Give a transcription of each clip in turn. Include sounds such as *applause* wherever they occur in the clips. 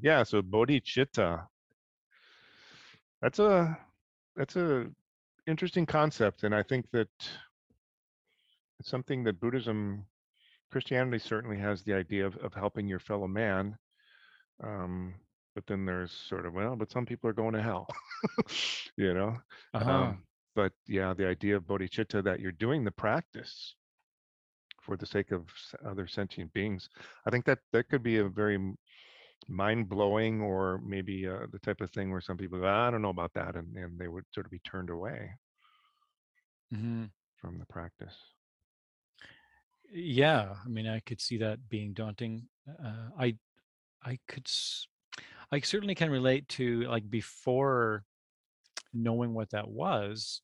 Yeah, so bodhicitta. That's a that's a interesting concept, and I think that it's something that Buddhism, Christianity certainly has the idea of, of helping your fellow man. Um, but then there's sort of well, but some people are going to hell, *laughs* you know. Uh-huh. Um, but yeah, the idea of bodhicitta that you're doing the practice for the sake of other sentient beings, I think that that could be a very mind blowing or maybe uh, the type of thing where some people go, I don't know about that, and, and they would sort of be turned away hmm from the practice. Yeah, I mean, I could see that being daunting. Uh, I, I could, s- I certainly can relate to like before knowing what that was.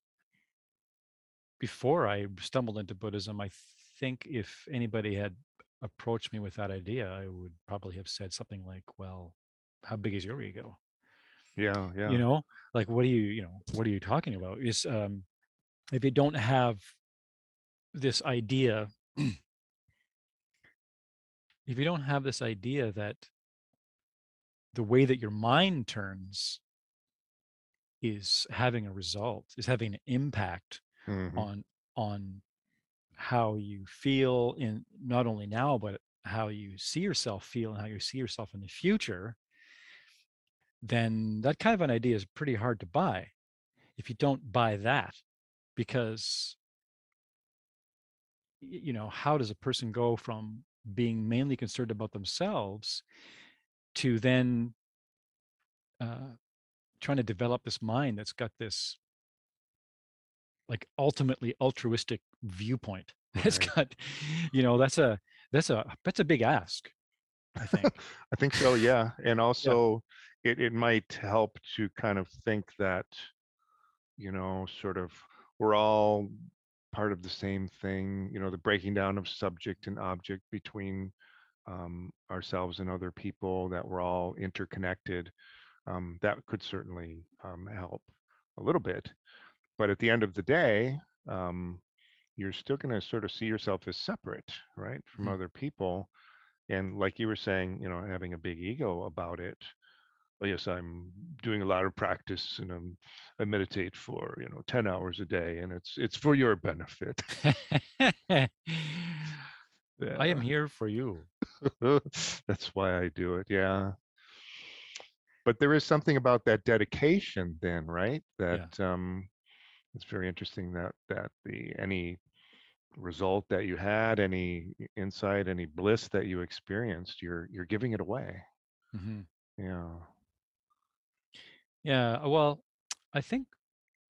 Before I stumbled into Buddhism, I think if anybody had approached me with that idea, I would probably have said something like, "Well, how big is your ego?" Yeah, yeah. You know, like, what are you, you know, what are you talking about? Is um, if you don't have this idea *clears throat* if you don't have this idea that the way that your mind turns is having a result is having an impact Mhm. on on how you feel in not only now but how you see yourself feel and how you see yourself in the future then that kind of an idea is pretty hard to buy if you don't buy that because you know how does a person go from being mainly concerned about themselves to then uh, trying to develop this mind that's got this like ultimately altruistic viewpoint *laughs* it's Right. got you know that's a that's a that's a big ask i *laughs* think I think so, yeah. And also it, it might help to kind of think that, you know, sort of we're all part of the same thing, you know, the breaking down of subject and object between um, ourselves and other people, that we're all interconnected. Um, that could certainly um, help a little bit. But at the end of the day, um, you're still going to sort of see yourself as separate, right, from Mhm. other people. And like you were saying, you know, having a big ego about it. Well, yes, I'm doing a lot of practice and I'm, I meditate for, you know, 10 hours a day and it's it's for your benefit. *laughs* *laughs* i am here for you *laughs* That's why I do it. Yeah. But there is something about that dedication then, right? That yeah um it's very interesting that that the any result that you had, any insight, any bliss that you experienced, you're you're giving it away. hmm Yeah. yeah uh, well i think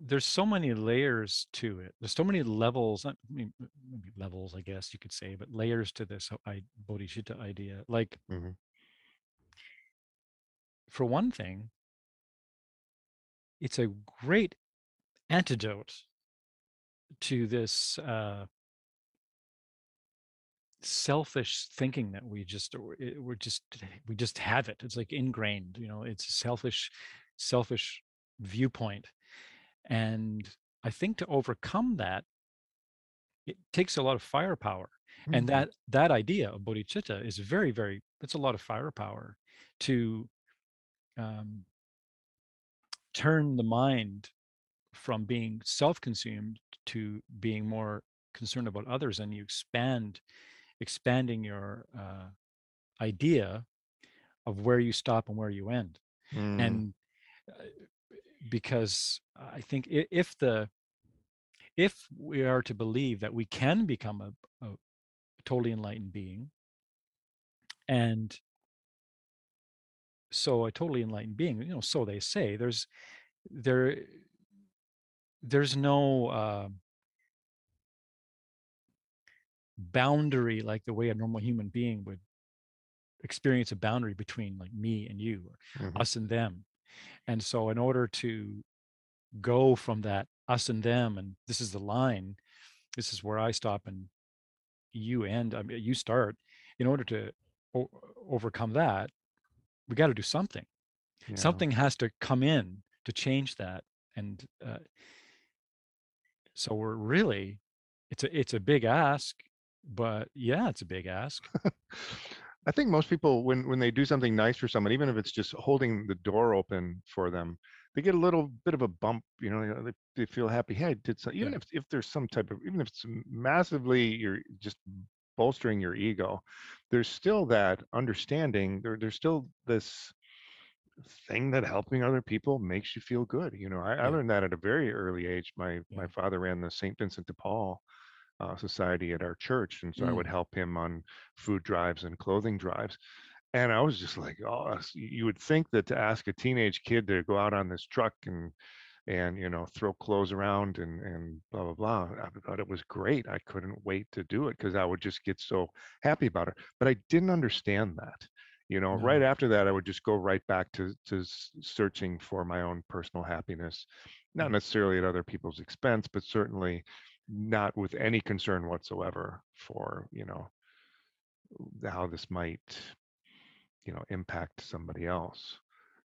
there's so many layers to it there's so many levels i mean maybe levels i guess you could say but layers to this i bodhicitta idea like hmm for one thing it's a great antidote to this uh, selfish thinking that we just we're just we just have it. It's like ingrained you know it's a selfish selfish viewpoint. And i think to overcome that it takes a lot of firepower. And Mm, that that idea of bodhicitta is very very that's a lot of firepower to um, turn the mind from being self-consumed to being more concerned about others and you expand expanding your uh, idea of where you stop and where you end. Mm, and uh, because i think if the if we are to believe that we can become a, a totally enlightened being and so a totally enlightened being you know so they say there's there there's no uh, boundary like the way a normal human being would experience a boundary between like me and you or mhm, us and them. And so in order to go from that us and them and this is the line this is where i stop and you end I mean, you start in order to o- overcome that we got to do something. Yeah. something has to come in to change that and uh, so we're really it's a it's a big ask but yeah it's a big ask *laughs* I think most people, when when they do something nice for someone, even if it's just holding the door open for them, they get a little bit of a bump. You know, they, they feel happy. Hey, I did so. Even Yeah. if if there's some type of, even if it's massively, you're just bolstering your ego. There's still that understanding. There, there's still this thing that helping other people makes you feel good. You know, I, I learned that at a very early age. My my father ran the St. Vincent de Paul uh, society at our church, and so I would Mm. help him on food drives and clothing drives. And I was just like, oh, you would think that to ask a teenage kid to go out on this truck and and you know throw clothes around and and blah blah blah. I thought it was great. I couldn't wait to do it because I would just get so happy about it. But I didn't understand that. You know, right after that, I would just go right back to to searching for my own personal happiness, not Mm. necessarily at other people's expense, but certainly not with any concern whatsoever for you know how this might you know impact somebody else.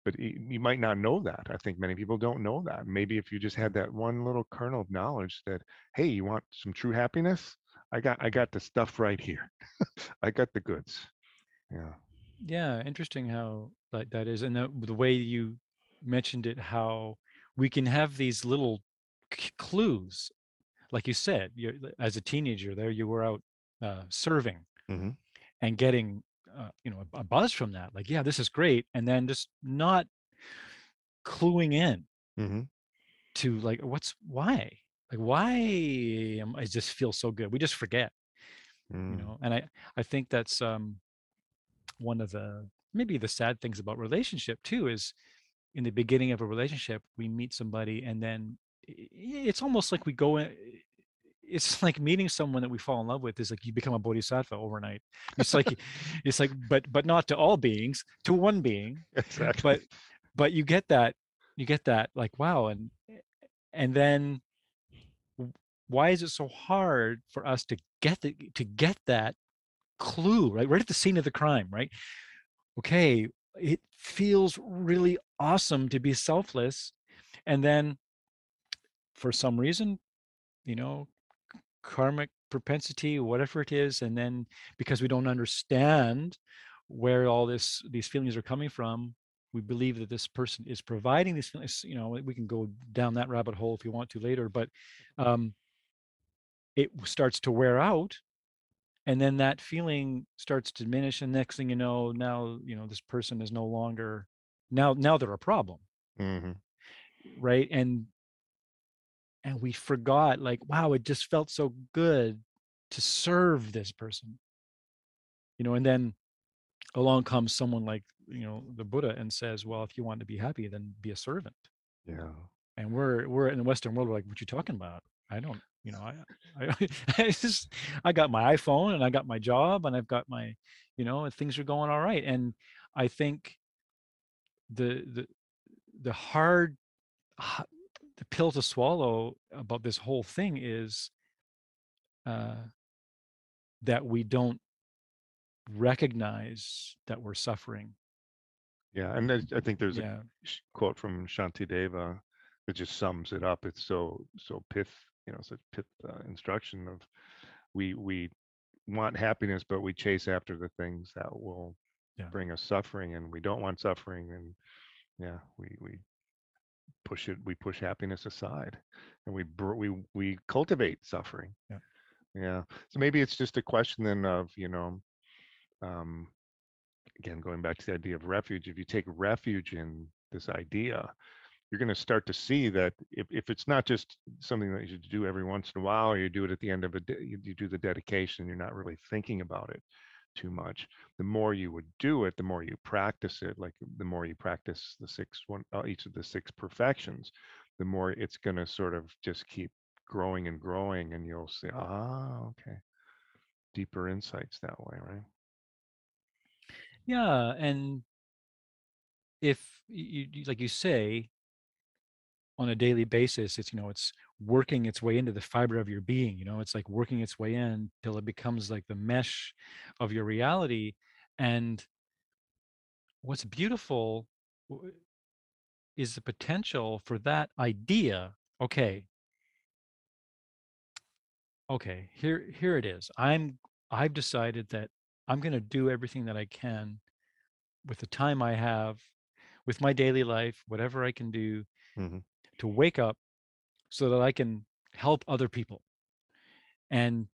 But you might not know that. I think many people don't know that. Maybe if you just had that one little kernel of knowledge that hey you want some true happiness? I got i got the stuff right here. *laughs* I got the goods. Yeah Yeah. Interesting how like that is, and the, the way you mentioned it, how we can have these little c- clues, like you said, you as a teenager, there you were out uh, serving hmm and getting, uh, you know, a, a buzz from that. Like, yeah, this is great, and then just not cluing in hmm to like, what's why, like, why am I just feel so good? We just forget, you mm. know. And I I think that's um one of the maybe the sad things about relationship too is in the beginning of a relationship we meet somebody and then it's almost like we go in it's *laughs* like meeting someone that we fall in love with is like you become a bodhisattva overnight. It's like *laughs* it's like but but not to all beings to one being exactly. but but you get that you get that like wow and and then why is it so hard for us to get the to get that clue right right at the scene of the crime right? Okay it feels really awesome to be selfless and then for some reason you know karmic propensity whatever it is and then because we don't understand where all this these feelings are coming from we believe that this person is providing these feelings you know we can go down that rabbit hole if you want to later but um it starts to wear out and then that feeling starts to diminish and next thing you know now you know this person is no longer now now they're a problem. Hmm right and and we forgot like wow it just felt so good to serve this person. You know and then along comes someone like you know the buddha and says well if you want to be happy then be a servant. Yeah. And we're we're in the western world we're like what you talking about? I don't you know i i *laughs* I just i got my iphone and i got my job and i've got my you know things are going all right. And i think the the the hard the pill to swallow about this whole thing is uh that we don't recognize that we're suffering. Yeah and i think there's a yeah. sh- quote from shantideva that just sums it up. It's so so pith you know such pith uh, instruction of we we want happiness but we chase after the things that will yeah. bring us suffering and we don't want suffering and yeah we we push it we push happiness aside and we br- we we cultivate suffering. Yeah. Yeah so maybe it's just a question then of you know um again going back to the idea of refuge if you take refuge in this idea you're going to start to see that if, if it's not just something that you do every once in a while or you do it at the end of a day you, you do the dedication you're not really thinking about it too much the more you would do it the more you practice it like the more you practice the six one uh, each of the six perfections the more it's going to sort of just keep growing and growing and you'll say ah okay. Deeper insights that way right? Yeah and if you like you say on a daily basis it's you know it's working its way into the fiber of your being you know it's like working its way in till it becomes like the mesh of your reality and what's beautiful is the potential for that idea okay okay here here it is i'm i've decided that I'm going to do everything that I can with the time I have, with my daily life, whatever I can do Mhm. To wake up so that I can help other people. And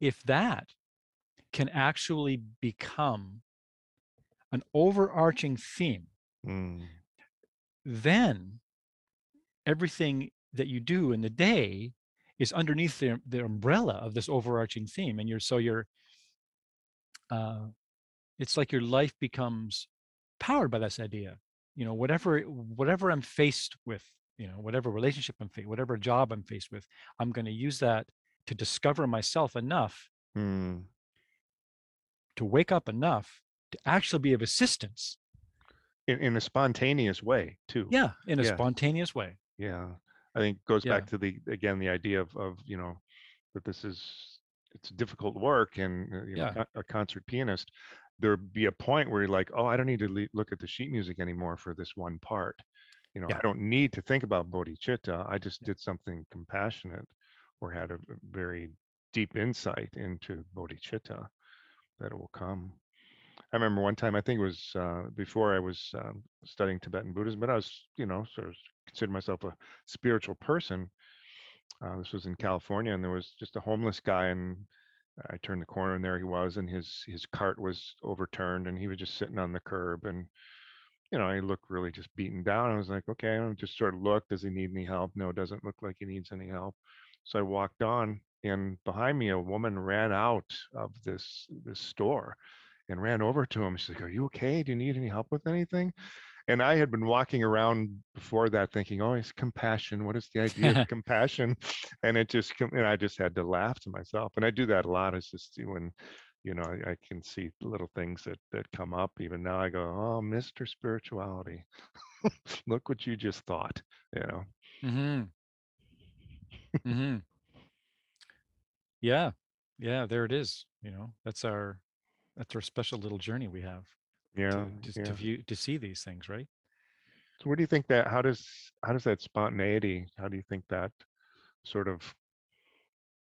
if that can actually become an overarching theme, Mm. then everything that you do in the day is underneath the, the umbrella of this overarching theme. And you're so you're uh, it's like your life becomes powered by this idea. You know, whatever whatever I'm faced with, you know, whatever relationship I'm faced, whatever job I'm faced with, I'm going to use that to discover myself enough Mm. to wake up enough to actually be of assistance. In, in a spontaneous way too. Yeah, in a Yeah. spontaneous way. Yeah. I think it goes Yeah. back to the again the idea of of you know that this is it's difficult work and uh, you know Yeah. a concert pianist there'd be a point where you're like oh I don't need to le- look at the sheet music anymore for this one part. You know Yeah. I don't need to think about bodhicitta. I just did something compassionate or had a very deep insight into bodhicitta that it will come. I remember one time, I think it was uh, before I was um, studying Tibetan Buddhism, but I was, you know, sort of considered myself a spiritual person. Uh, this was in California, and there was just a homeless guy, and I turned the corner, and there he was, and his his cart was overturned, and he was just sitting on the curb, and you know, he looked really just beaten down. I was like, okay, I just sort of looked. Does he need any help? No, doesn't look like he needs any help. So I walked on, and behind me, a woman ran out of this this store and ran over to him. She's like, "Are you okay? Do you need any help with anything?" And I had been walking around before that, thinking, "Oh, it's compassion. What is the idea of *laughs* compassion?" And it just, and I just had to laugh to myself. And I do that a lot. It's just when, you know, I, I can see little things that that come up. Even now, I go, "Oh, Mister Spirituality, *laughs* look what you just thought." You know. Mm-hmm. mm-hmm. Yeah. Yeah, there it is. You know, that's our that's our special little journey we have Yeah. to, to, yeah. to view to see these things, right? So where do you think that how does how does that spontaneity, how do you think that sort of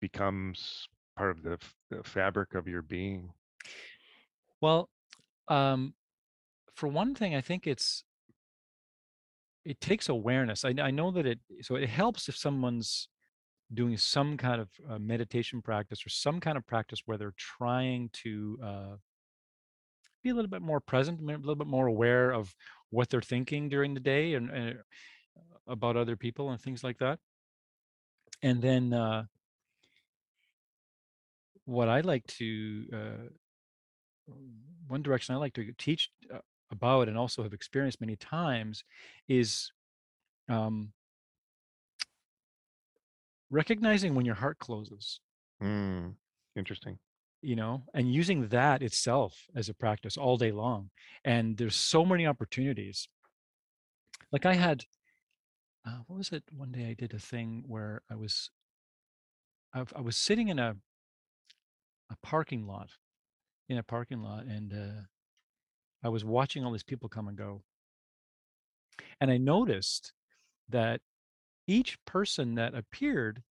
becomes part of the, f- the fabric of your being? Well, um, for one thing, I think it's it takes awareness. I, I know that it so it helps if someone's doing some kind of uh, meditation practice or some kind of practice where they're trying to uh, be a little bit more present, a little bit more aware of what they're thinking during the day and, and about other people and things like that. And then uh, what I like to uh, one direction I like to teach uh, about and also have experienced many times is um, recognizing when your heart closes Mm, interesting. You know and using that itself as a practice all day long and there's so many opportunities. Like i had uh, what was it? One day i did a thing where i was i, I was sitting in a a parking lot in a parking lot and uh, i was watching all these people come and go. And i noticed that each person that appeared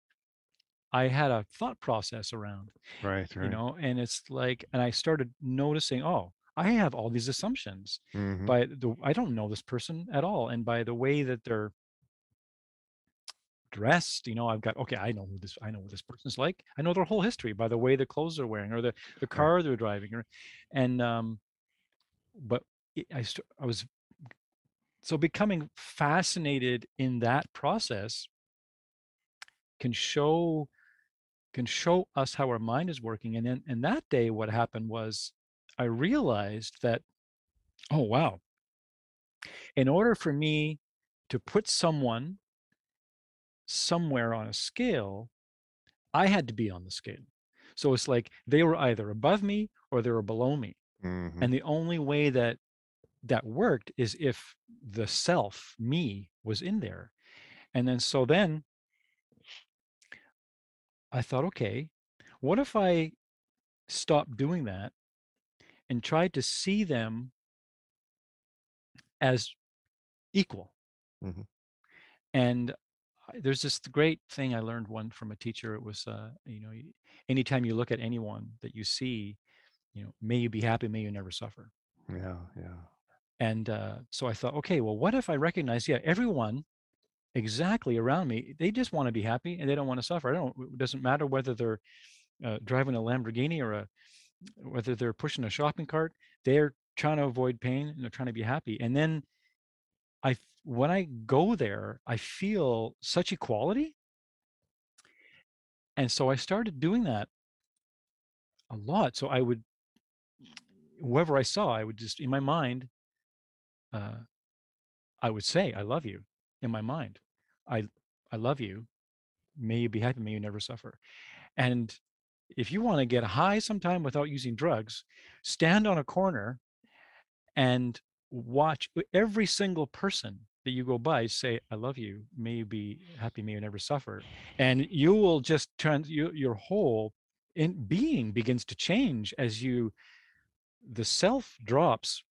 i had a thought process around Right, right. you know and it's like and i started noticing oh i have all these assumptions Mhm. by the i don't know this person at all and by the way that they're dressed you know i've got okay i know who this i know what this person's like i know their whole history by the way the clothes they're wearing or the the car they're driving or and um but it- i st- i was so becoming fascinated in that process can show can show us how our mind is working and then and that day what happened was i realized that oh wow. In order for me to put someone somewhere on a scale i had to be on the scale. So it's like they were either above me or they were below me Mhm. and the only way that that worked is if the self me was in there. And then so then i thought okay what if i stopped doing that and tried to see them as equal Mhm. and there's this great thing I learned one from a teacher. It was, uh, you know, anytime you look at anyone that you see, you know, may you be happy, may you never suffer. Yeah, yeah. And uh, so I thought, okay, well, what if I recognize, yeah, everyone exactly around me, they just want to be happy and they don't want to suffer. I don't, it doesn't matter whether they're uh, driving a Lamborghini or a, whether they're pushing a shopping cart, they're trying to avoid pain and they're trying to be happy. And then i when I go there, I feel such equality. And so I started doing that a lot. So I would, whoever I saw, I would just in my mind, uh, I would say, "I love you," in my mind. I, I love you. May you be happy. May you never suffer. And if you want to get high sometime without using drugs, stand on a corner and watch every single person that you go by say i love you may you be happy may you never suffer and you will just turn you, your whole in being begins to change as you the self drops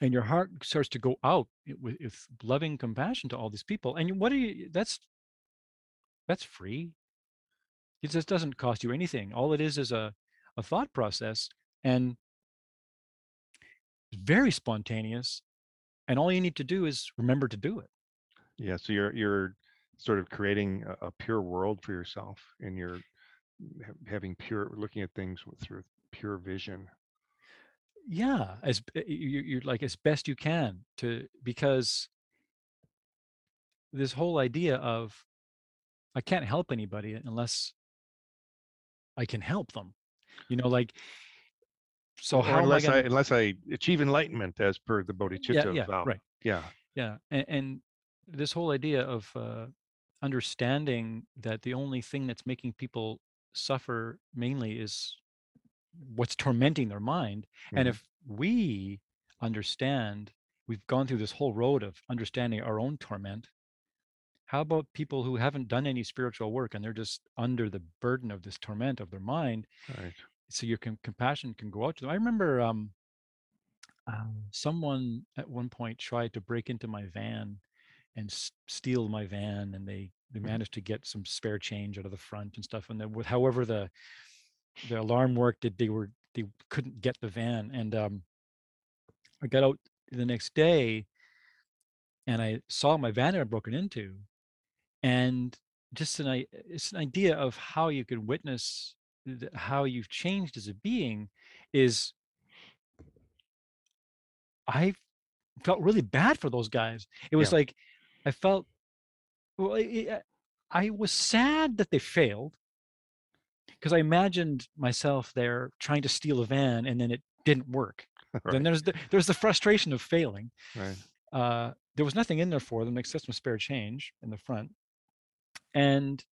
and your heart starts to go out with, with loving compassion to all these people and what do you that's that's free. It just doesn't cost you anything. All it is is a, a thought process and very spontaneous and all you need to do is remember to do it. Yeah, so you're you're sort of creating a, a pure world for yourself, and you're ha- having pure, looking at things through pure vision. Yeah as you, you're like as best you can to because this whole idea of i can't help anybody unless i can help them you know like so how am i unless I, unless I achieve enlightenment as per the bodhicitta yeah, vow. right. Yeah, yeah and, and this whole idea of uh, understanding that the only thing that's making people suffer mainly is what's tormenting their mind and mhm, if we understand we've gone through this whole road of understanding our own torment how about people who haven't done any spiritual work and they're just under the burden of this torment of their mind right. so your com- compassion can go out to them i remember um uh, someone at one point tried to break into my van and s- steal my van and they they Mhm. managed to get some spare change out of the front and stuff and then with however the the alarm worked that they were they couldn't get the van and um i got out the next day and i saw my van had broken into and just an it's an idea of how you can witness how you've changed as a being is i felt really bad for those guys it was Yeah. like i felt well i i I was sad that they failed because i imagined myself there trying to steal a van and then it didn't work. *laughs* Then there's the there's the frustration of failing. Right. uh, there was nothing in there for them except some spare change in the front. And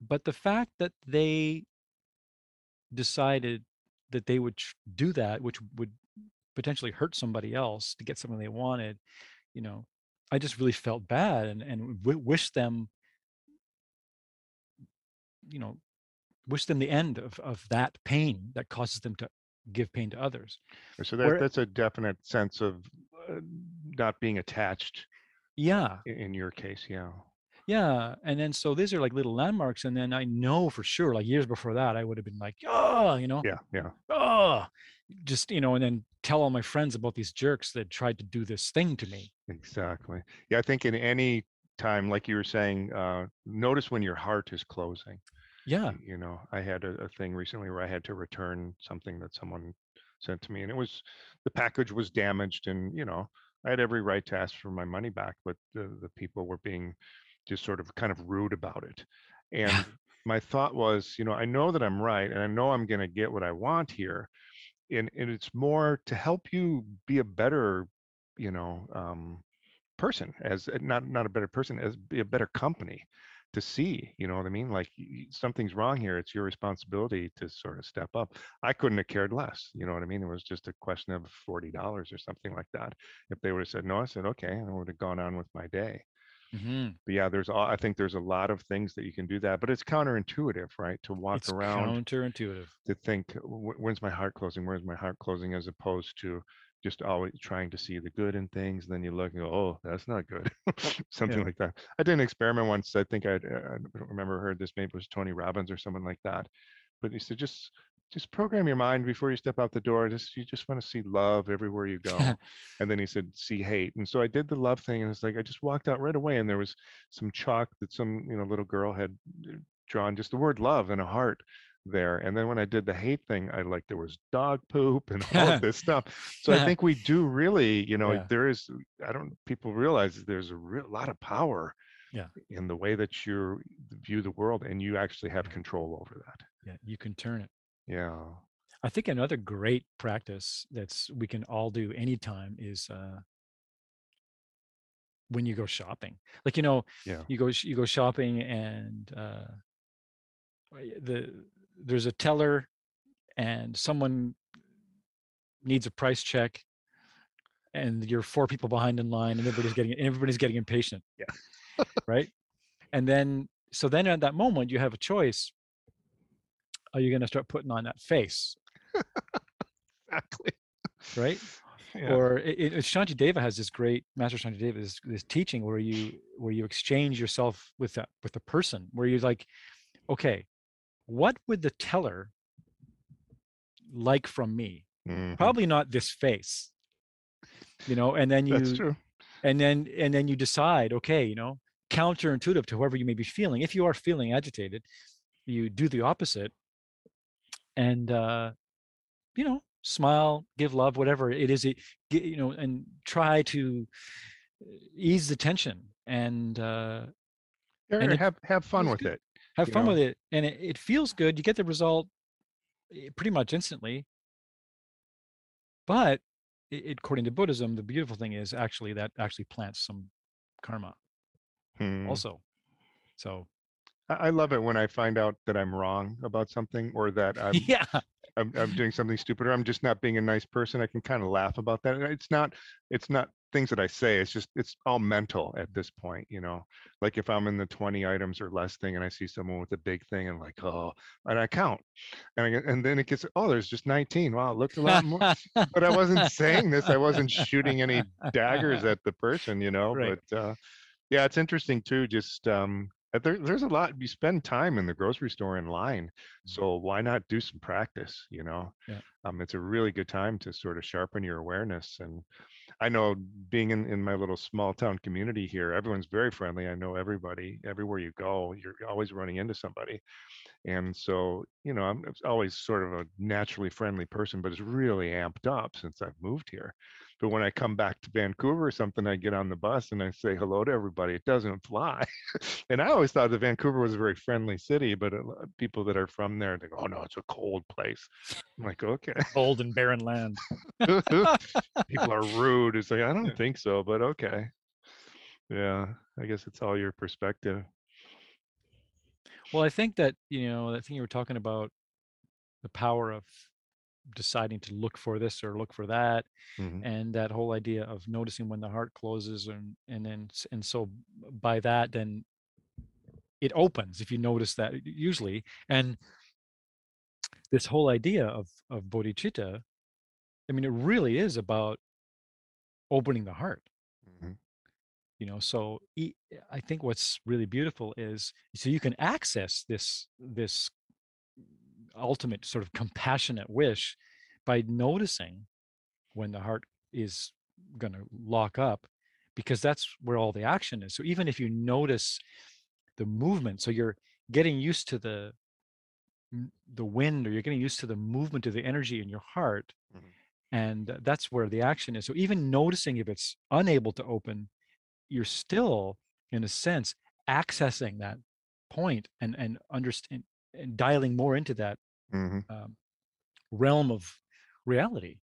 but the fact that they decided that they would do that which would potentially hurt somebody else to get something they wanted you know i just really felt bad and and w- wish them you know wish them the end of of that pain that causes them to give pain to others So that, Where- that's a definite sense of uh, not being attached yeah i- in your case. Yeah. Yeah, and then so these are like little landmarks, and then I know for sure, like years before that, I would have been like, oh, you know, Yeah. Yeah. oh, just you know, and then tell all my friends about these jerks that tried to do this thing to me. Exactly. Yeah. I think in any time, like you were saying, uh, notice when your heart is closing. Yeah, you know i had a, a thing recently where i had to return something that someone sent to me and it was the package was damaged and you know i had every right to ask for my money back but the, the people were being just sort of kind of rude about it. And *laughs* my thought was you know i know that i'm right and i know i'm going to get what i want here and, and it's more to help you be a better you know um, person as not not a better person as be a better company to see you know what i mean? Like something's wrong here it's your responsibility to sort of step up. I couldn't have cared less you know what i mean? It was just a question of $40 or something like that. If they would have said no i said okay and i would have gone on with my day. Hmm but yeah there's all i think there's a lot of things that you can do that but it's counterintuitive right? To walk it's around counterintuitive. to think "Wh- when's my heart closing? Where's my heart closing? as opposed to just always trying to see the good in things. And Then you look and go, oh, that's not good. *laughs* Something Yeah. like that. I did an experiment once. I think I'd, uh, I don't remember heard this. Maybe it was Tony Robbins or someone like that. But he said, just just program your mind before you step out the door. Just you just want to see love everywhere you go. *laughs* and then he said, see hate. And so I did the love thing, and it's like I just walked out right away, and there was some chalk that some you know little girl had uh, drawn just the word love and a heart there. And then when I did the hate thing, I like there was dog poop and *laughs* all of *laughs* this stuff. So I think we do really, you know, Yeah. there is. I don't. People realize there's a real lot of power. Yeah. In the way that you view the world, and you actually have control over that. yeah, you can turn it. Yeah. I think another great practice that's we can all do anytime is uh, when you go shopping. Like you know, Yeah. you go you go shopping and uh, the there's a teller and someone needs a price check and you're four people behind in line and everybody's getting everybody's getting impatient Yeah. right and then so then at that moment you have a choice are you going to start putting on that face *laughs* Exactly. right Yeah. or it, it, Shanti Deva has this great master Shanti Deva this, this teaching where you where you exchange yourself with that with the person where you're like okay what would the teller like from me Mhm. probably not this face you know and then you That's true. and then and then you decide okay you know counterintuitive to whoever you may be feeling if you are feeling agitated you do the opposite and uh you know smile give love whatever it is it you know and try to uh, ease the tension and uh and have have fun with good. it. Have You fun know? with it and it, it feels good you get the result eh, pretty much instantly but it, according to buddhism the beautiful thing is actually that actually plants some karma Hmm. also so I I love it when I find out that I'm wrong about something or that *laughs* I'm, yeah I'm I'm doing something stupid or I'm just not being a nice person. I can kind of laugh about that. It's not it's not things that I say. It's just it's all mental at this point, you know. Like if I'm in the 20 items or less thing and I see someone with a big thing and like, oh, and I count. And I and then it gets, oh, there's just 19. Wow, it looked a lot more. but I wasn't saying this. I wasn't shooting any daggers at the person, you know. Right. But uh, yeah, it's interesting too. Just um, uh, there, there's a lot. You spend time in the grocery store in line, so why not do some practice? You know, Yeah. um, it's a really good time to sort of sharpen your awareness. And I know being in in my little small town community here, everyone's very friendly. I know everybody. Everywhere you go, you're always running into somebody. And so, you know, I'm always sort of a naturally friendly person, but it's really amped up since I've moved here. But when I come back to Vancouver or something, I get on the bus and I say hello to everybody. It doesn't *laughs* fly. and I always thought that Vancouver was a very friendly city, but people that are from there, they go, oh no, it's a cold place. I'm like, okay. cold and barren land *laughs* people are *laughs* rude. It's like, I don't think so, but okay. Yeah, I guess it's all your perspective. well i think that you know that thing you were talking about the power of deciding to look for this or look for that Mhm. and that whole idea of noticing when the heart closes and and then and so by that then it opens if you notice that usually and this whole idea of of bodhicitta i mean it really is about opening the heart Mhm. you know so i think what's really beautiful is so you can access this this ultimate sort of compassionate wish by noticing when the heart is going to lock up because that's where all the action is so even if you notice the movement so you're getting used to the the wind or you're getting used to the movement of the energy in your heart Mhm. And that's where the action is so even noticing if it's unable to open you're still in a sense accessing that point and and understand and dialing more into that Mhm. um, realm of reality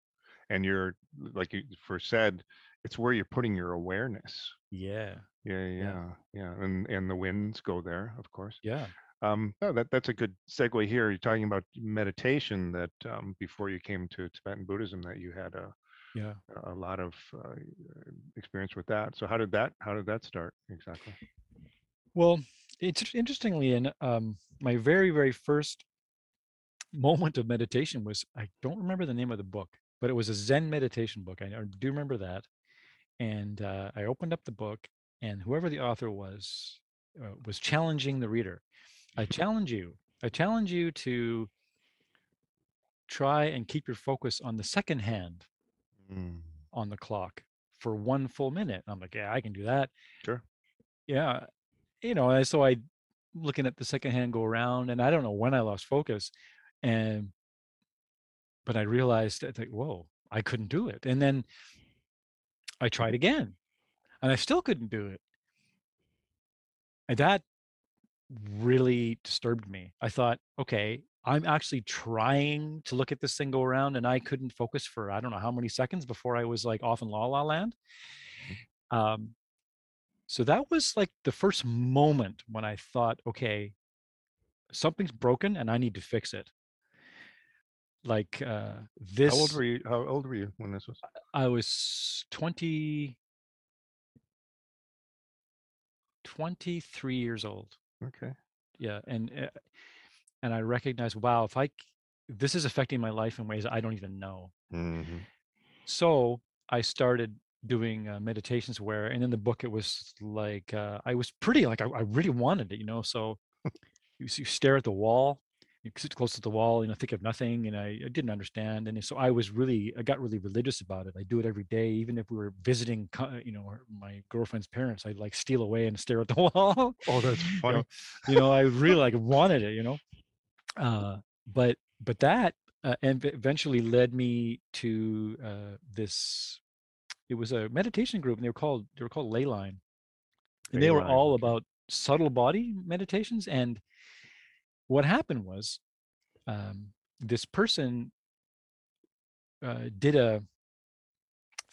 And you're like you first said, it's where you're putting your awareness. yeah Yeah, yeah, yeah. And and the winds go there, of course. yeah Um, oh, that that's a good segue here. You're talking about meditation that um, before you came to Tibetan Buddhism that you had a yeah a lot of uh, experience with that. So how did that how did that start exactly? well it's interestingly in um, my very very first moment of meditation was i don't remember the name of the book but it was a Zen meditation book. I, I do remember that. And uh, I opened up the book, and whoever the author was uh, was challenging the reader. I challenge you. I challenge you to try and keep your focus on the second hand Mm. on the clock for one full minute. I'm like, yeah, I can do that. Sure. Yeah, you know. So I looking at the second hand go around, and I don't know when I lost focus, and but I realized that like, whoa, I couldn't do it. And then I tried again, and I still couldn't do it. And that really disturbed me. I thought, okay, I'm actually trying to look at this thing go around, and I couldn't focus for I don't know how many seconds before I was like off in La La Land. Um, so that was like the first moment when I thought, okay, something's broken and I need to fix it. Like uh, this. How old were you? How old were you when this was? I was 20, 23 years old. Okay. Yeah, and uh, and I recognize, wow, if I this is affecting my life in ways I don't even know. hmm So I started doing uh, meditations where, and in the book it was like uh, I was pretty like I, I really wanted it, you know. So *laughs* you, you stare at the wall, you sit close to the wall, you know, think of nothing, and I, I didn't understand, and so I was really I got really religious about it. I do it every day, even if we were visiting, you know, my girlfriend's parents, I'd like steal away and stare at the *laughs* wall. Oh, that's you funny. know, you know, I really like wanted it, you know. Uh, but but that uh, and eventually led me to uh, this. It was a meditation group, and they were called they were called Leyline, and they were all about subtle body meditations. And what happened was, um, this person uh, did a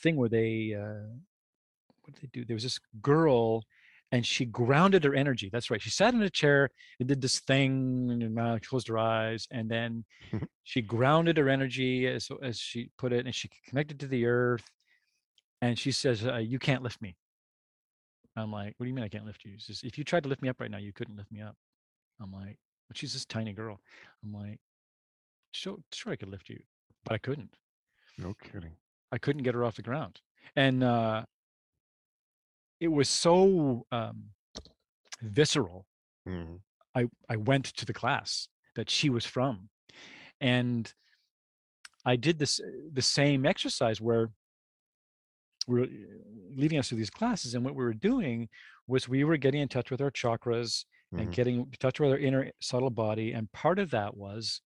thing where they uh, what did they do? There was this girl, and she grounded her energy. That's right. She sat in a chair and did this thing, and uh, closed her eyes, and then *laughs* she grounded her energy, as as she put it, and she connected to the earth. And she says, uh, "You can't lift me." I'm like, "What do you mean I can't lift you?" She says, "If you tried to lift me up right now, you couldn't lift me up." I'm like, "But she's this tiny girl." I'm like, "Sure, sure, I could lift you, but I couldn't." No kidding. I couldn't get her off the ground. And uh, it was so um, visceral. hmm I, I went to the class that she was from. And I did this the same exercise where we were leading us through these classes. And what we were doing was we were getting in touch with our chakras and Mhm. getting in touch with our inner subtle body. And part of that was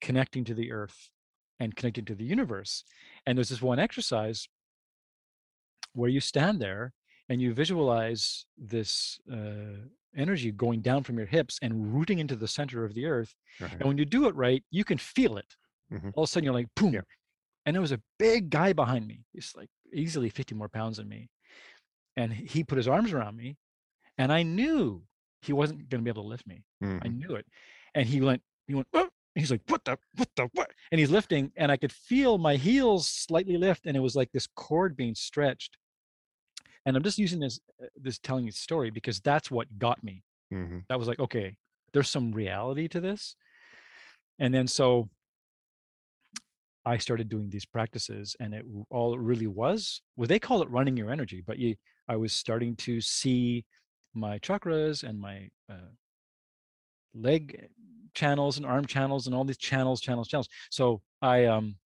connecting to the earth and connecting to the universe. And there's this one exercise where you stand there and you visualize this uh, energy going down from your hips and rooting into the center of the earth. Right. And when you do it right, you can feel it. Mhm. All of a sudden, you're like, boom. Yeah. And there was a big guy behind me. He's like easily 50 more pounds than me. And he put his arms around me. And I knew he wasn't going to be able to lift me. I Mhm. knew it. And he went, he went, "Oh," he's like, what the, what the, what? And he's lifting, and I could feel my heels slightly lift, and it was like this cord being stretched. And I'm just using this, uh, this telling you the story because that's what got me. Mhm. That was like, okay, there's some reality to this. And then so I started doing these practices, and it all it really was, well, they call it running your energy, but you, I was starting to see my chakras and my uh, leg channels and arm channels and all these channels, channels, channels. So I um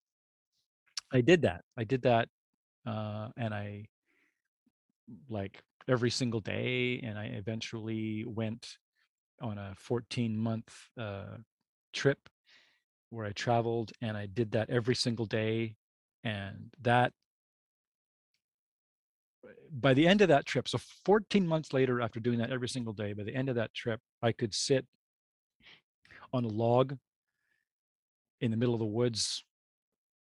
I did that. I did that uh and I like every single day and I eventually went on a 14 month uh trip where I traveled and I did that every single day and that by the end of that trip so 14 months later after doing that every single day by the end of that trip I could sit on a log in the middle of the woods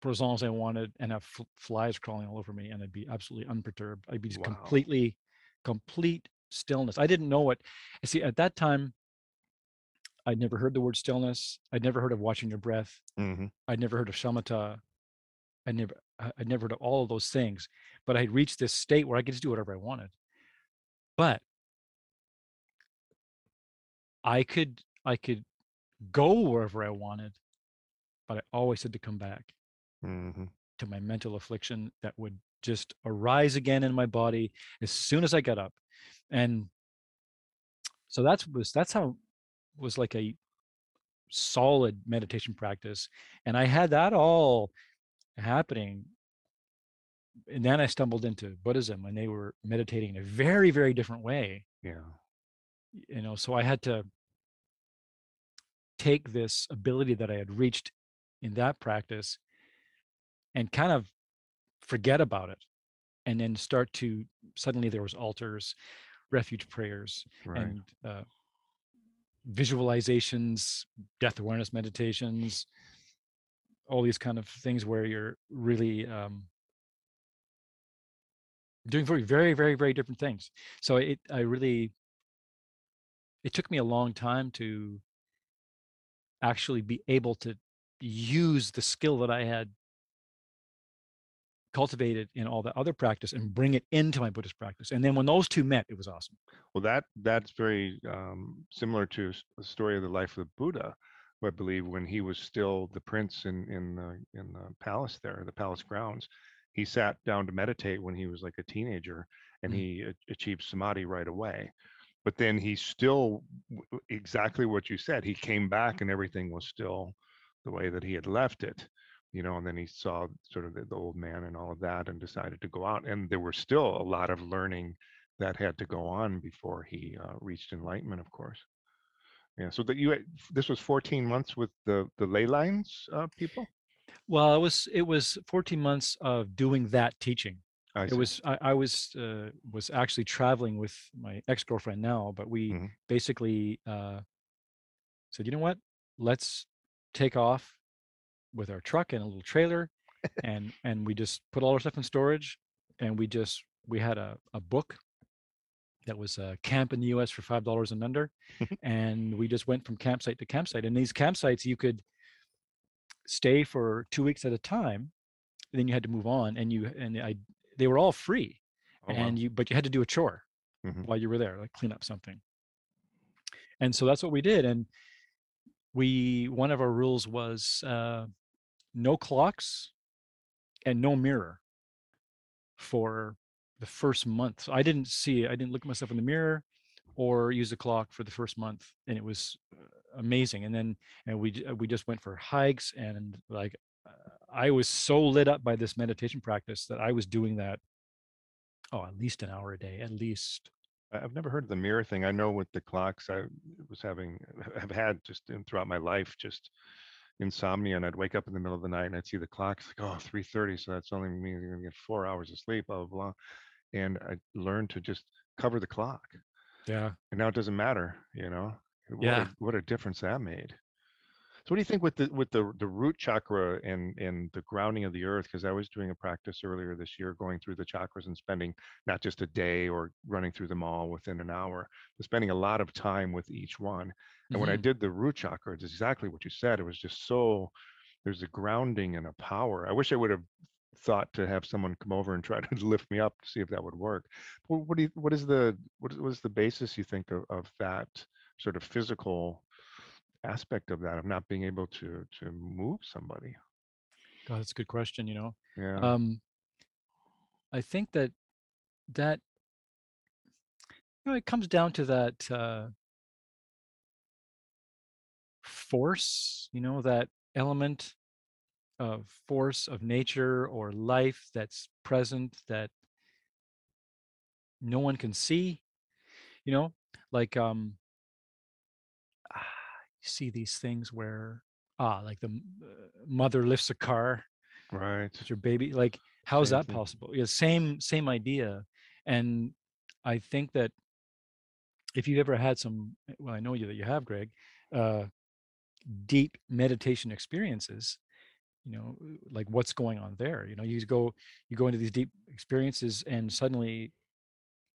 for as long as I wanted and have f- flies crawling all over me and I'd be absolutely unperturbed. I'd be just Wow. completely, complete stillness. I didn't know what, see, at that time, I'd never heard the word stillness. I'd never heard of watching your breath. Mhm. I'd never heard of shamatha. I never, I- I'd never of all of those things, but I had reached this state where I could just do whatever I wanted. But I could, I could go wherever I wanted, but I always had to come back. hmm to my mental affliction that would just arise again in my body as soon as I got up. And so that's was that's how was like a solid meditation practice. And I had that all happening. And then I stumbled into Buddhism and they were meditating in a very, very different way. Yeah. You know, so I had to take this ability that I had reached in that practice and kind of forget about it and then start to suddenly there was altars refuge prayers Right. and uh, visualizations death awareness meditations all these kind of things where you're really um, doing very very very very different things. So it i really it took me a long time to actually be able to use the skill that i had cultivated in all the other practice and bring it into my buddhist practice and then when those two met it was awesome. Well, that that's very um, similar to the story of the life of the Buddha, I believe when he was still the prince in in the in the palace there, the palace grounds, he sat down to meditate when he was like a teenager, and Mm. he a- achieved samadhi right away. But then he still exactly what you said. He came back, and everything was still the way that he had left it. You know, and then he saw sort of the, the old man and all of that, and decided to go out. And there were still a lot of learning that had to go on before he uh, reached enlightenment, of course. Yeah. So that you had- this was 14 months with the the ley lines uh, people. well it was it was 14 months of doing that teaching I it see. was I, I was uh, was actually traveling with my ex-girlfriend now but we Mhm. basically uh, said you know what let's take off with our truck and a little trailer *laughs* and and we just put all our stuff in storage and we just we had a, a book that was a camp in the us for five dollars and under *laughs* and we just went from campsite to campsite and these campsites you could stay for two weeks at a time then you had to move on and you and i they were all free Oh, wow. and you but you had to do a chore Mhm. while you were there like clean up something and so that's what we did and we one of our rules was uh no clocks and no mirror for the first month so i didn't see i didn't look at myself in the mirror or use a clock for the first month and it was uh, amazing and then and we we just went for hikes and like uh, i was so lit up by this meditation practice that i was doing that oh at least an hour a day at least I've never heard of the mirror thing. I know with the clocks, I was having, *laughs* have had just in, throughout my life, just insomnia, and I'd wake up in the middle of the night and I'd see the clocks like, oh, 3:30, so that's only me going to get four hours of sleep, blah blah blah. And I learned to just cover the clock, yeah and now it doesn't matter, you know. What Yeah. a, what a difference that made. So what do you think with the with the the root chakra and and the grounding of the earth? Because I was doing a practice earlier this year, going through the chakras and spending not just a day or running through them all within an hour, but spending a lot of time with each one. And when I Mhm. did the root chakra, it's exactly what you said. It was just so there's a grounding and a power. I wish I would have thought to have someone come over and try *laughs* to lift me up to see if that would work. Well, what do you, what is the what is, what is the basis you think of, of that sort of physical aspect of that of not being able to to move somebody? God, that's a good question. You know, Yeah. um, I think that that you know it comes down to that uh, force. You know, that element of force of nature or life that's present that no one can see. You know, like um, ah, you see these things where ah, like the uh, mother lifts a car right. with your baby like how's Same that thing. possible yeah same same idea and i think that if you've ever had some well i know you that you have greg uh deep meditation experiences you know like what's going on there you know you go you go into these deep experiences and suddenly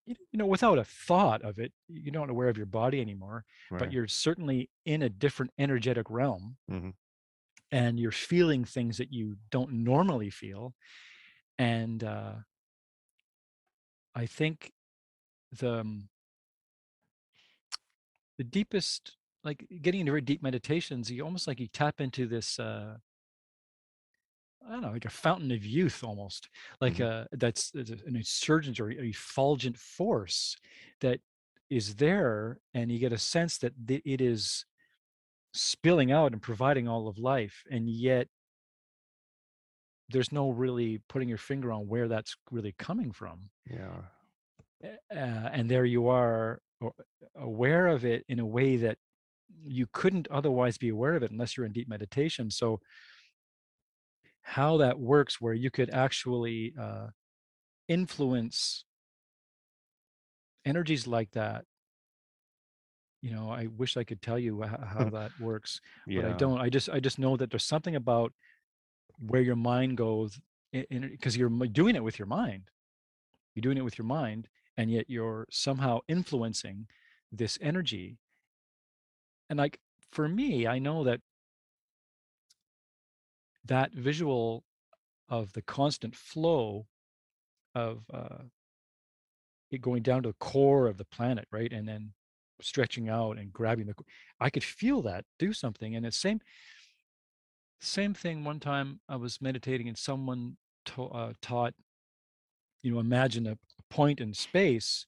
you know without a thought of it you're not aware of your body anymore but you're certainly in a different energetic realm Mhm. and you're feeling things that you don't normally feel and uh, i think the um, the deepest like getting into very deep meditations you almost like you tap into this uh, I don't know, like a fountain of youth almost, like Mhm. a that's that's an insurgent or effulgent force that is there, and you get a sense that the, it is spilling out and providing all of life, and yet there's no really putting your finger on where that's really coming from. Yeah. Uh, and there you are aware of it in a way that you couldn't otherwise be aware of it unless you're in deep meditation. So how that works where you could actually uh, influence energies like that. You know i wish i could tell you how, how *laughs* that works but i don't i just i just know that there's something about where your mind goes because you're doing it with your mind. You're doing it with your mind and yet you're somehow influencing this energy. And like for me i know that that visual of the constant flow of uh, it going down to the core of the planet, right, and then stretching out and grabbing the. I could feel that do something, and the same same thing. One time I was meditating, and someone uh, taught, you know, imagine a point in space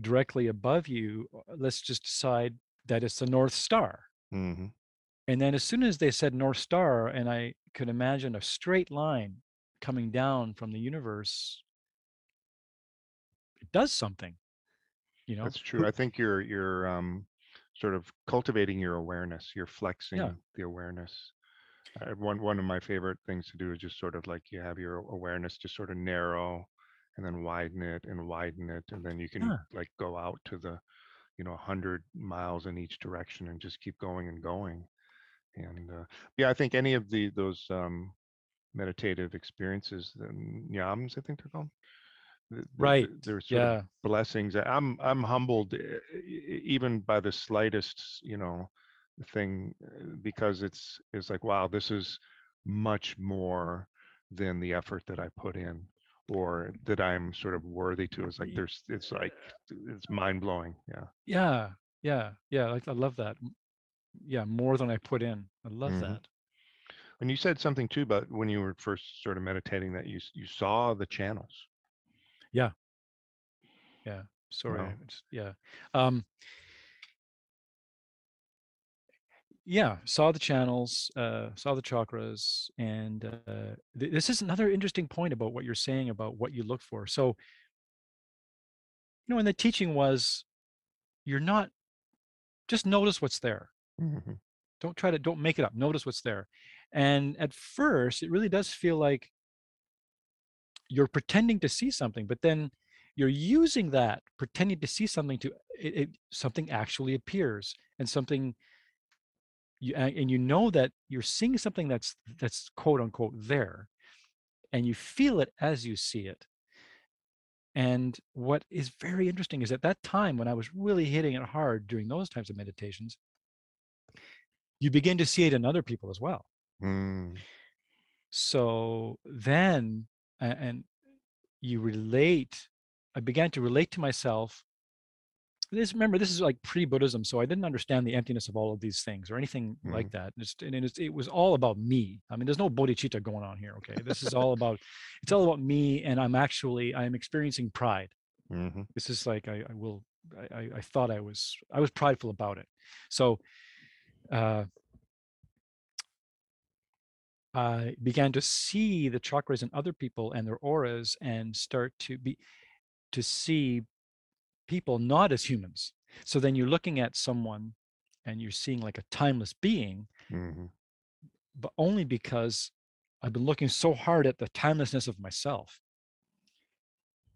directly above you. uh, Let's just decide that it's the North Star. hmm And then as soon as they said North Star, and I could imagine a straight line coming down from the universe, it does something, you know? That's true. I think you're you're um, sort of cultivating your awareness. You're flexing the awareness. Uh, one one of my favorite things to do is just sort of like you have your awareness just sort of narrow, and then widen it and widen it, and then you can Yeah. like go out to the you know 100 miles in each direction and just keep going and going. And uh, yeah, I think any of the those um, meditative experiences, the nyams, I think they're called. Right. th- They're sort of Yeah. blessings. I'm I'm humbled even by the slightest, you know, thing uh, because it's it's like wow, this is much more than the effort that I put in or that I'm sort of worthy to. It's like there's it's like it's mind blowing. Yeah. Yeah. Yeah. Yeah. Like I love that. Yeah. More than I put in. I love Mhm. that. And you said something too about when you were first sort of meditating that you you saw the channels. Yeah. Yeah. Sorry. Wow. it's- yeah. Um, yeah. Saw the channels, uh, saw the chakras. And uh, th- this is another interesting point about what you're saying about what you look for. So, you know, and the teaching was you're not, just notice what's there. Mhm. don't try to don't make it up. Notice what's there. And at first it really does feel like you're pretending to see something but then you're using that pretending to see something to it, it something actually appears and something you and you know that you're seeing something that's that's quote unquote there and you feel it as you see it. And what is very interesting is at that time when i was really hitting it hard during those types of meditations you begin to see it in other people as well. Mm. so then and you relate i began to relate to myself this remember this is like pre-buddhism so i didn't understand the emptiness of all of these things or anything like that Just, and it's, it was all about me. I mean there's no bodhicitta going on here okay? This is all about it's all about me and i'm actually i'm experiencing pride. Hmm this is like i, I will I- I thought i was i was prideful about it. So uh I began to see the chakras in other people and their auras and start to be to see people not as humans. So then you're looking at someone and you're seeing like a timeless being, hmm but only because I've been looking so hard at the timelessness of myself.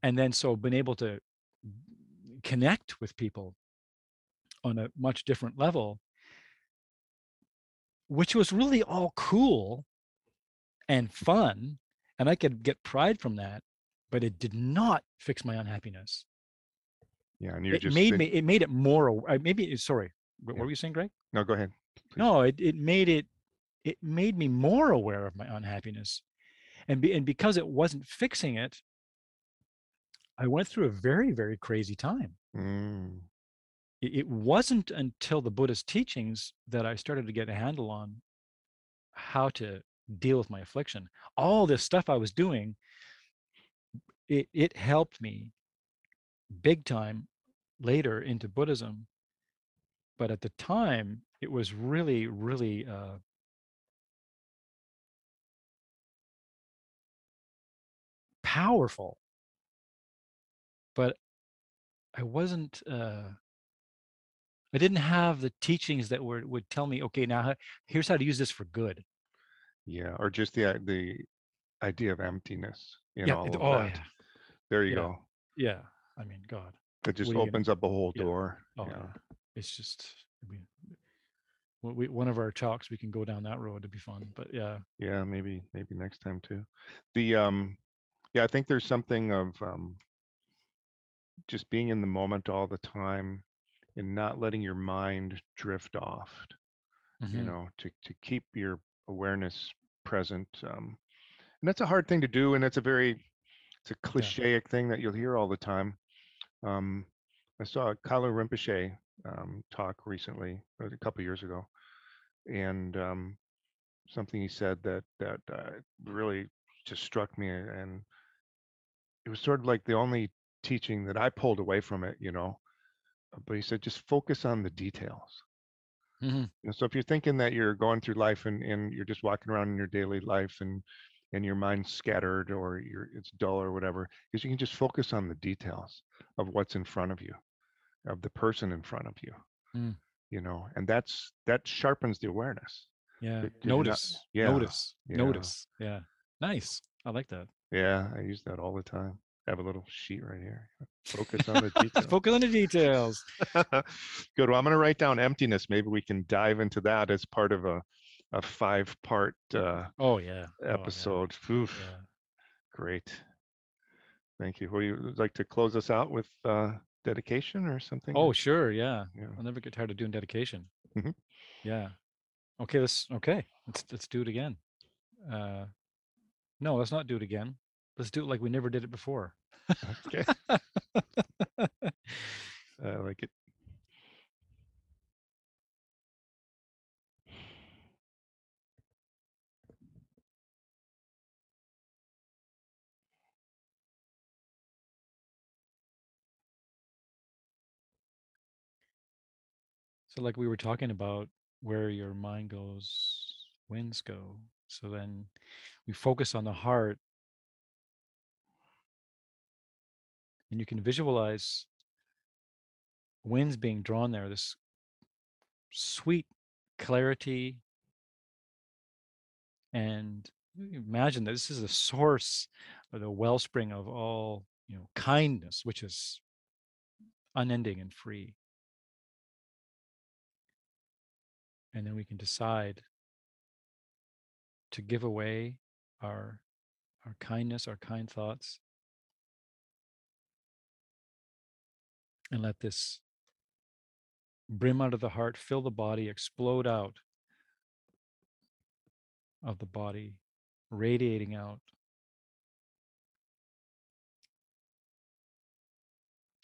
And then so been able to connect with people on a much different level, which was really all cool and fun. And I could get pride from that, but it did not fix my unhappiness. Yeah, and you're it just made think- me it made it more uh, maybe sorry what Yeah. were you saying greg No, go ahead. please. no it, it made it it made me more aware of my unhappiness and be, and because it wasn't fixing it i went through a very very crazy time Mm. It, wasn't until the buddhist teachings that i started to get a handle on how to deal with my affliction. All this stuff I was doing, it it helped me big time later into Buddhism. But at the time, it was really, really uh, powerful. But I wasn't. Uh, I didn't have the teachings that were would tell me, okay, now here's how to use this for good. Yeah, or just the the idea of emptiness in Yeah. all it- of oh, that. yeah. There you Yeah. go. Yeah. I mean, God. It just gonna- opens up a whole door. Oh, yeah. It's just. I mean, we, one of our talks, we can go down that road to be fun. But yeah. Yeah, maybe maybe next time too. The um yeah, I think there's something of um just being in the moment all the time and not letting your mind drift off, you Mhm. know, to to keep your awareness present. Um and that's a hard thing to do and it's a very it's a clichéic thing that you'll hear all the time. Um I saw Kalu Rinpoche um, talk recently, uh, a couple years ago, and um, something he said that that uh, really just struck me and it was sort of like the only teaching that i pulled away from it you know but he said just focus on the details Mhm. you know, so if you're thinking that you're going through life and, and you're just walking around in your daily life and and your mind's scattered or you're it's dull or whatever is you can just focus on the details of what's in front of you of the person in front of you Mm. you know and that's that sharpens the awareness yeah you're not- Notice. yeah, Notice. yeah. Notice. Yeah. Nice. I like that. Yeah, I use that all the time. I have a little sheet right here. Focus on the *laughs* details. Focus on the details. *laughs* Good. Well, I'm going to write down emptiness. Maybe we can dive into that as part of a a five part uh, Oh yeah. Oh, yeah. episode. Yeah. Great. Thank you. Would you like to close us out with uh, dedication or something? Oh sure. Yeah. yeah. I'll never get tired of doing dedication. Mhm. Yeah. Okay. Let's. Okay. Let's let's do it again. Uh, no, let's not do it again. Let's do it like we never did it before. Okay. *laughs* I like it. So, like we were talking about where your mind goes, winds go. So then we focus on the heart, and you can visualize winds being drawn there, this sweet clarity. And imagine that this is the source or the wellspring of all, you know, kindness, which is unending and free. and then we can decide to give away our our kindness our kind thoughts and let this brim out of the heart fill the body explode out of the body radiating out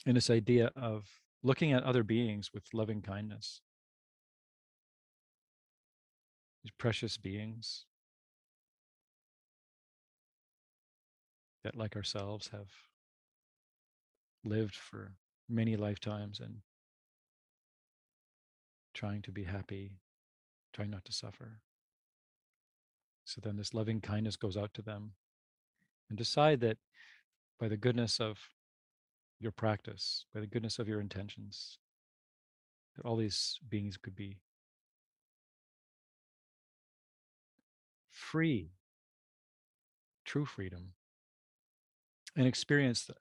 and this idea of looking at other beings with loving kindness. These precious beings that, like ourselves, have lived for many lifetimes and trying to be happy, trying not to suffer. So then this loving kindness goes out to them and decide that by the goodness of your practice, by the goodness of your intentions, that all these beings could be free, true freedom, and experience the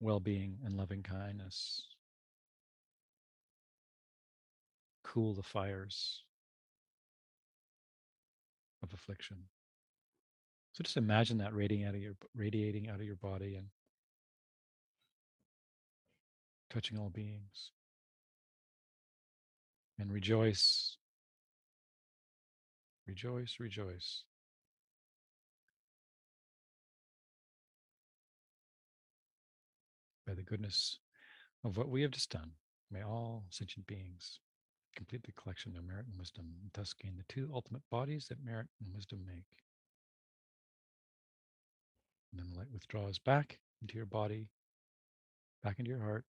well being and loving kindness. Cool the fires of affliction. So just imagine that radiating out of your radiating out of your body and touching all beings. And rejoice Rejoice, rejoice. By the goodness of what we have just done, may all sentient beings Complete the collection of merit and wisdom, and thus gain the two ultimate bodies that merit and wisdom make. And then the light withdraws back into your body, back into your heart.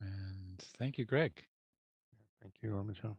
And thank you, Greg. Thank you, Michelle.